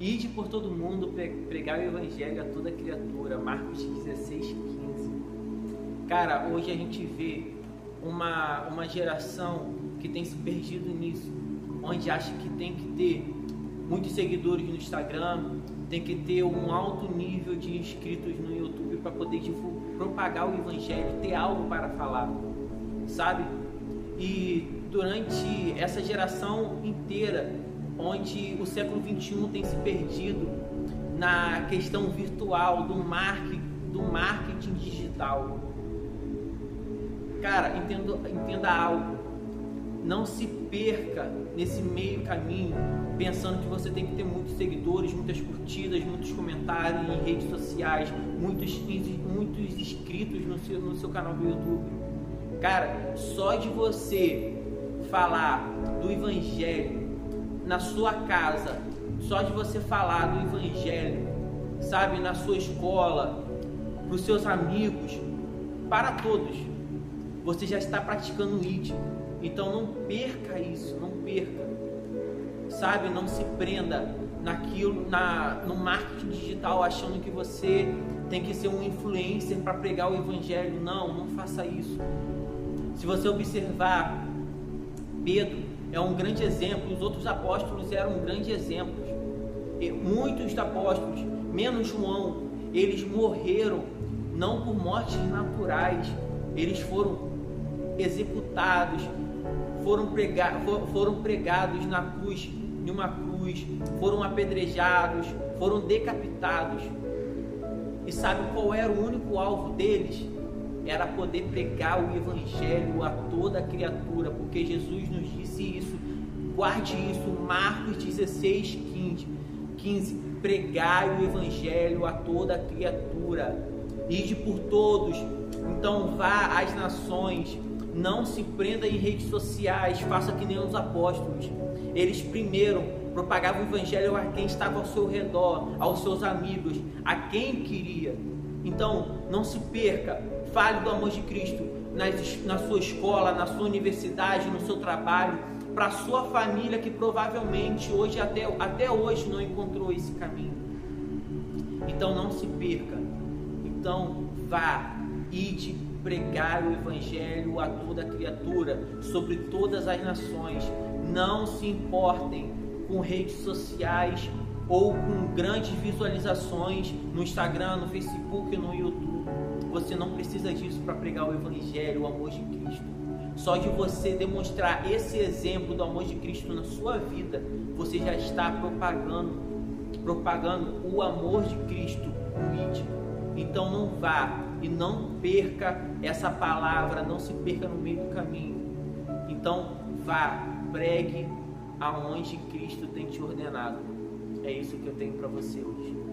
Ide por todo mundo pregar o evangelho a toda criatura. Marcos 16, 15. Cara, hoje a gente vê uma, uma geração que tem se perdido nisso, onde acha que tem que ter muitos seguidores no Instagram, tem que ter um alto nível de inscritos no YouTube para poder propagar o evangelho, ter algo para falar, sabe? E durante essa geração inteira, onde o século 21 tem se perdido na questão virtual do marketing, do marketing digital. Cara, entendo, entenda algo. Não se perca nesse meio caminho pensando que você tem que ter muitos seguidores, muitas curtidas, muitos comentários em redes sociais, muitos, muitos inscritos no seu, no seu canal do YouTube. Cara, só de você falar do Evangelho na sua casa, só de você falar do Evangelho, sabe, na sua escola, para os seus amigos, para todos, você já está praticando o ID. Então não perca isso, não perca. Sabe, não se prenda naquilo, na, no marketing digital achando que você tem que ser um influencer para pregar o evangelho. Não, não faça isso. Se você observar Pedro é um grande exemplo, os outros apóstolos eram grandes exemplos. E muitos apóstolos, menos João, eles morreram não por mortes naturais, eles foram executados, foram, prega foram pregados na cruz, em uma cruz, foram apedrejados, foram decapitados. E sabe qual era o único alvo deles? Era poder pregar o Evangelho a toda criatura, porque Jesus nos disse isso. Guarde isso, Marcos 16, 15. 15 pregai o Evangelho a toda criatura, ide por todos, então vá às nações, não se prenda em redes sociais, faça que nem os apóstolos. Eles primeiro propagavam o Evangelho a quem estava ao seu redor, aos seus amigos, a quem queria. Então, não se perca, Fale do amor de Cristo nas, na sua escola, na sua universidade, no seu trabalho, para a sua família que provavelmente hoje até, até hoje não encontrou esse caminho. Então não se perca. Então vá, ide pregar o evangelho a toda criatura, sobre todas as nações. Não se importem com redes sociais ou com grandes visualizações no Instagram, no Facebook, no YouTube você não precisa disso para pregar o Evangelho, o amor de Cristo. Só de você demonstrar esse exemplo do amor de Cristo na sua vida, você já está propagando, propagando o amor de Cristo no Então não vá e não perca essa palavra, não se perca no meio do caminho. Então vá, pregue aonde Cristo tem te ordenado. É isso que eu tenho para você hoje.